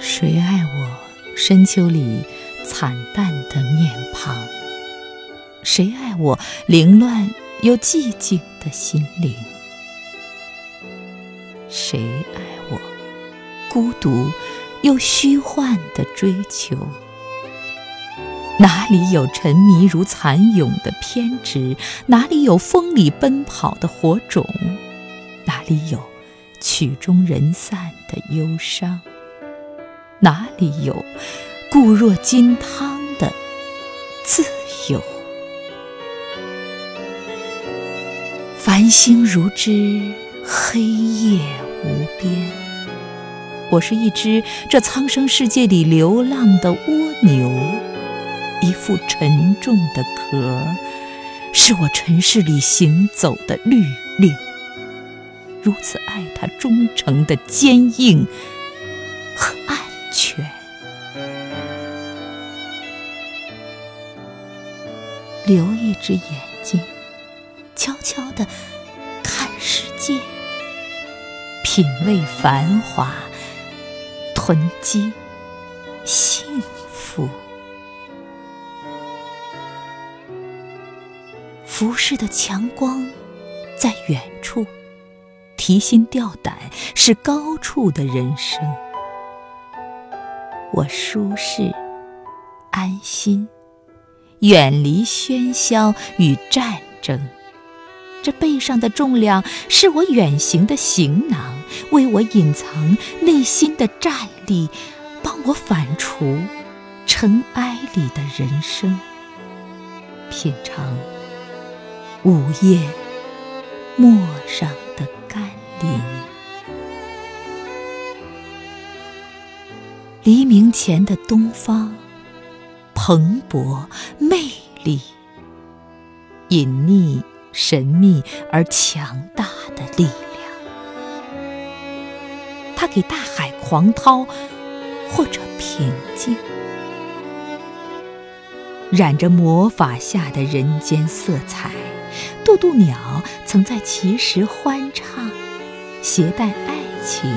谁爱我深秋里惨淡的面庞？谁爱我凌乱又寂静的心灵？谁爱我孤独又虚幻的追求？哪里有沉迷如蚕蛹的偏执？哪里有风里奔跑的火种？哪里有曲终人散的忧伤？哪里有固若金汤的自由？繁星如织，黑夜无边。我是一只这苍生世界里流浪的蜗牛，一副沉重的壳，是我尘世里行走的律令。如此爱它忠诚的坚硬留一只眼睛，悄悄地看世界，品味繁华，囤积幸福。浮世的强光在远处，提心吊胆是高处的人生。我舒适安心。远离喧嚣与战争，这背上的重量是我远行的行囊，为我隐藏内心的战栗，帮我反刍尘埃里的人生，品尝午夜陌上的甘霖。黎明前的东方。蓬勃魅力，隐匿神秘而强大的力量。它给大海狂涛，或者平静，染着魔法下的人间色彩。渡渡鸟曾在其时欢唱，携带爱情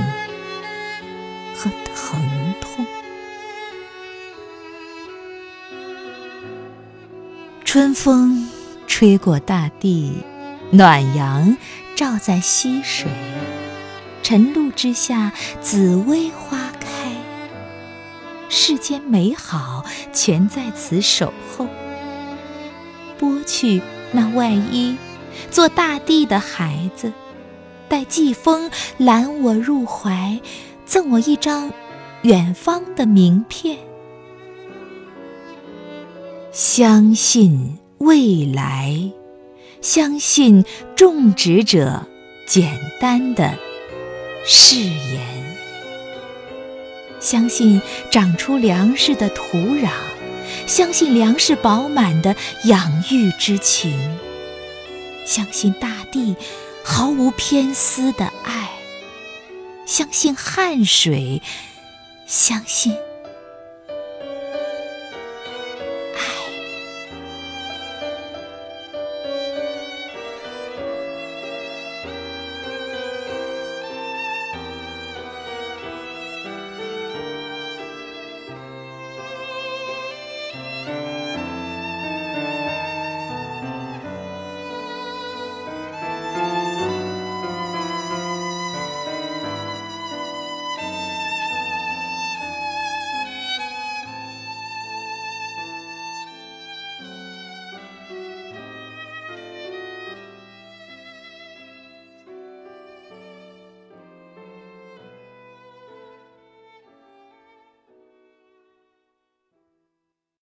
和疼痛。春风吹过大地，暖阳照在溪水，晨露之下，紫薇花开。世间美好全在此守候。剥去那外衣，做大地的孩子，待季风揽我入怀，赠我一张远方的名片。相信未来，相信种植者简单的誓言，相信长出粮食的土壤，相信粮食饱满的养育之情，相信大地毫无偏私的爱，相信汗水，相信。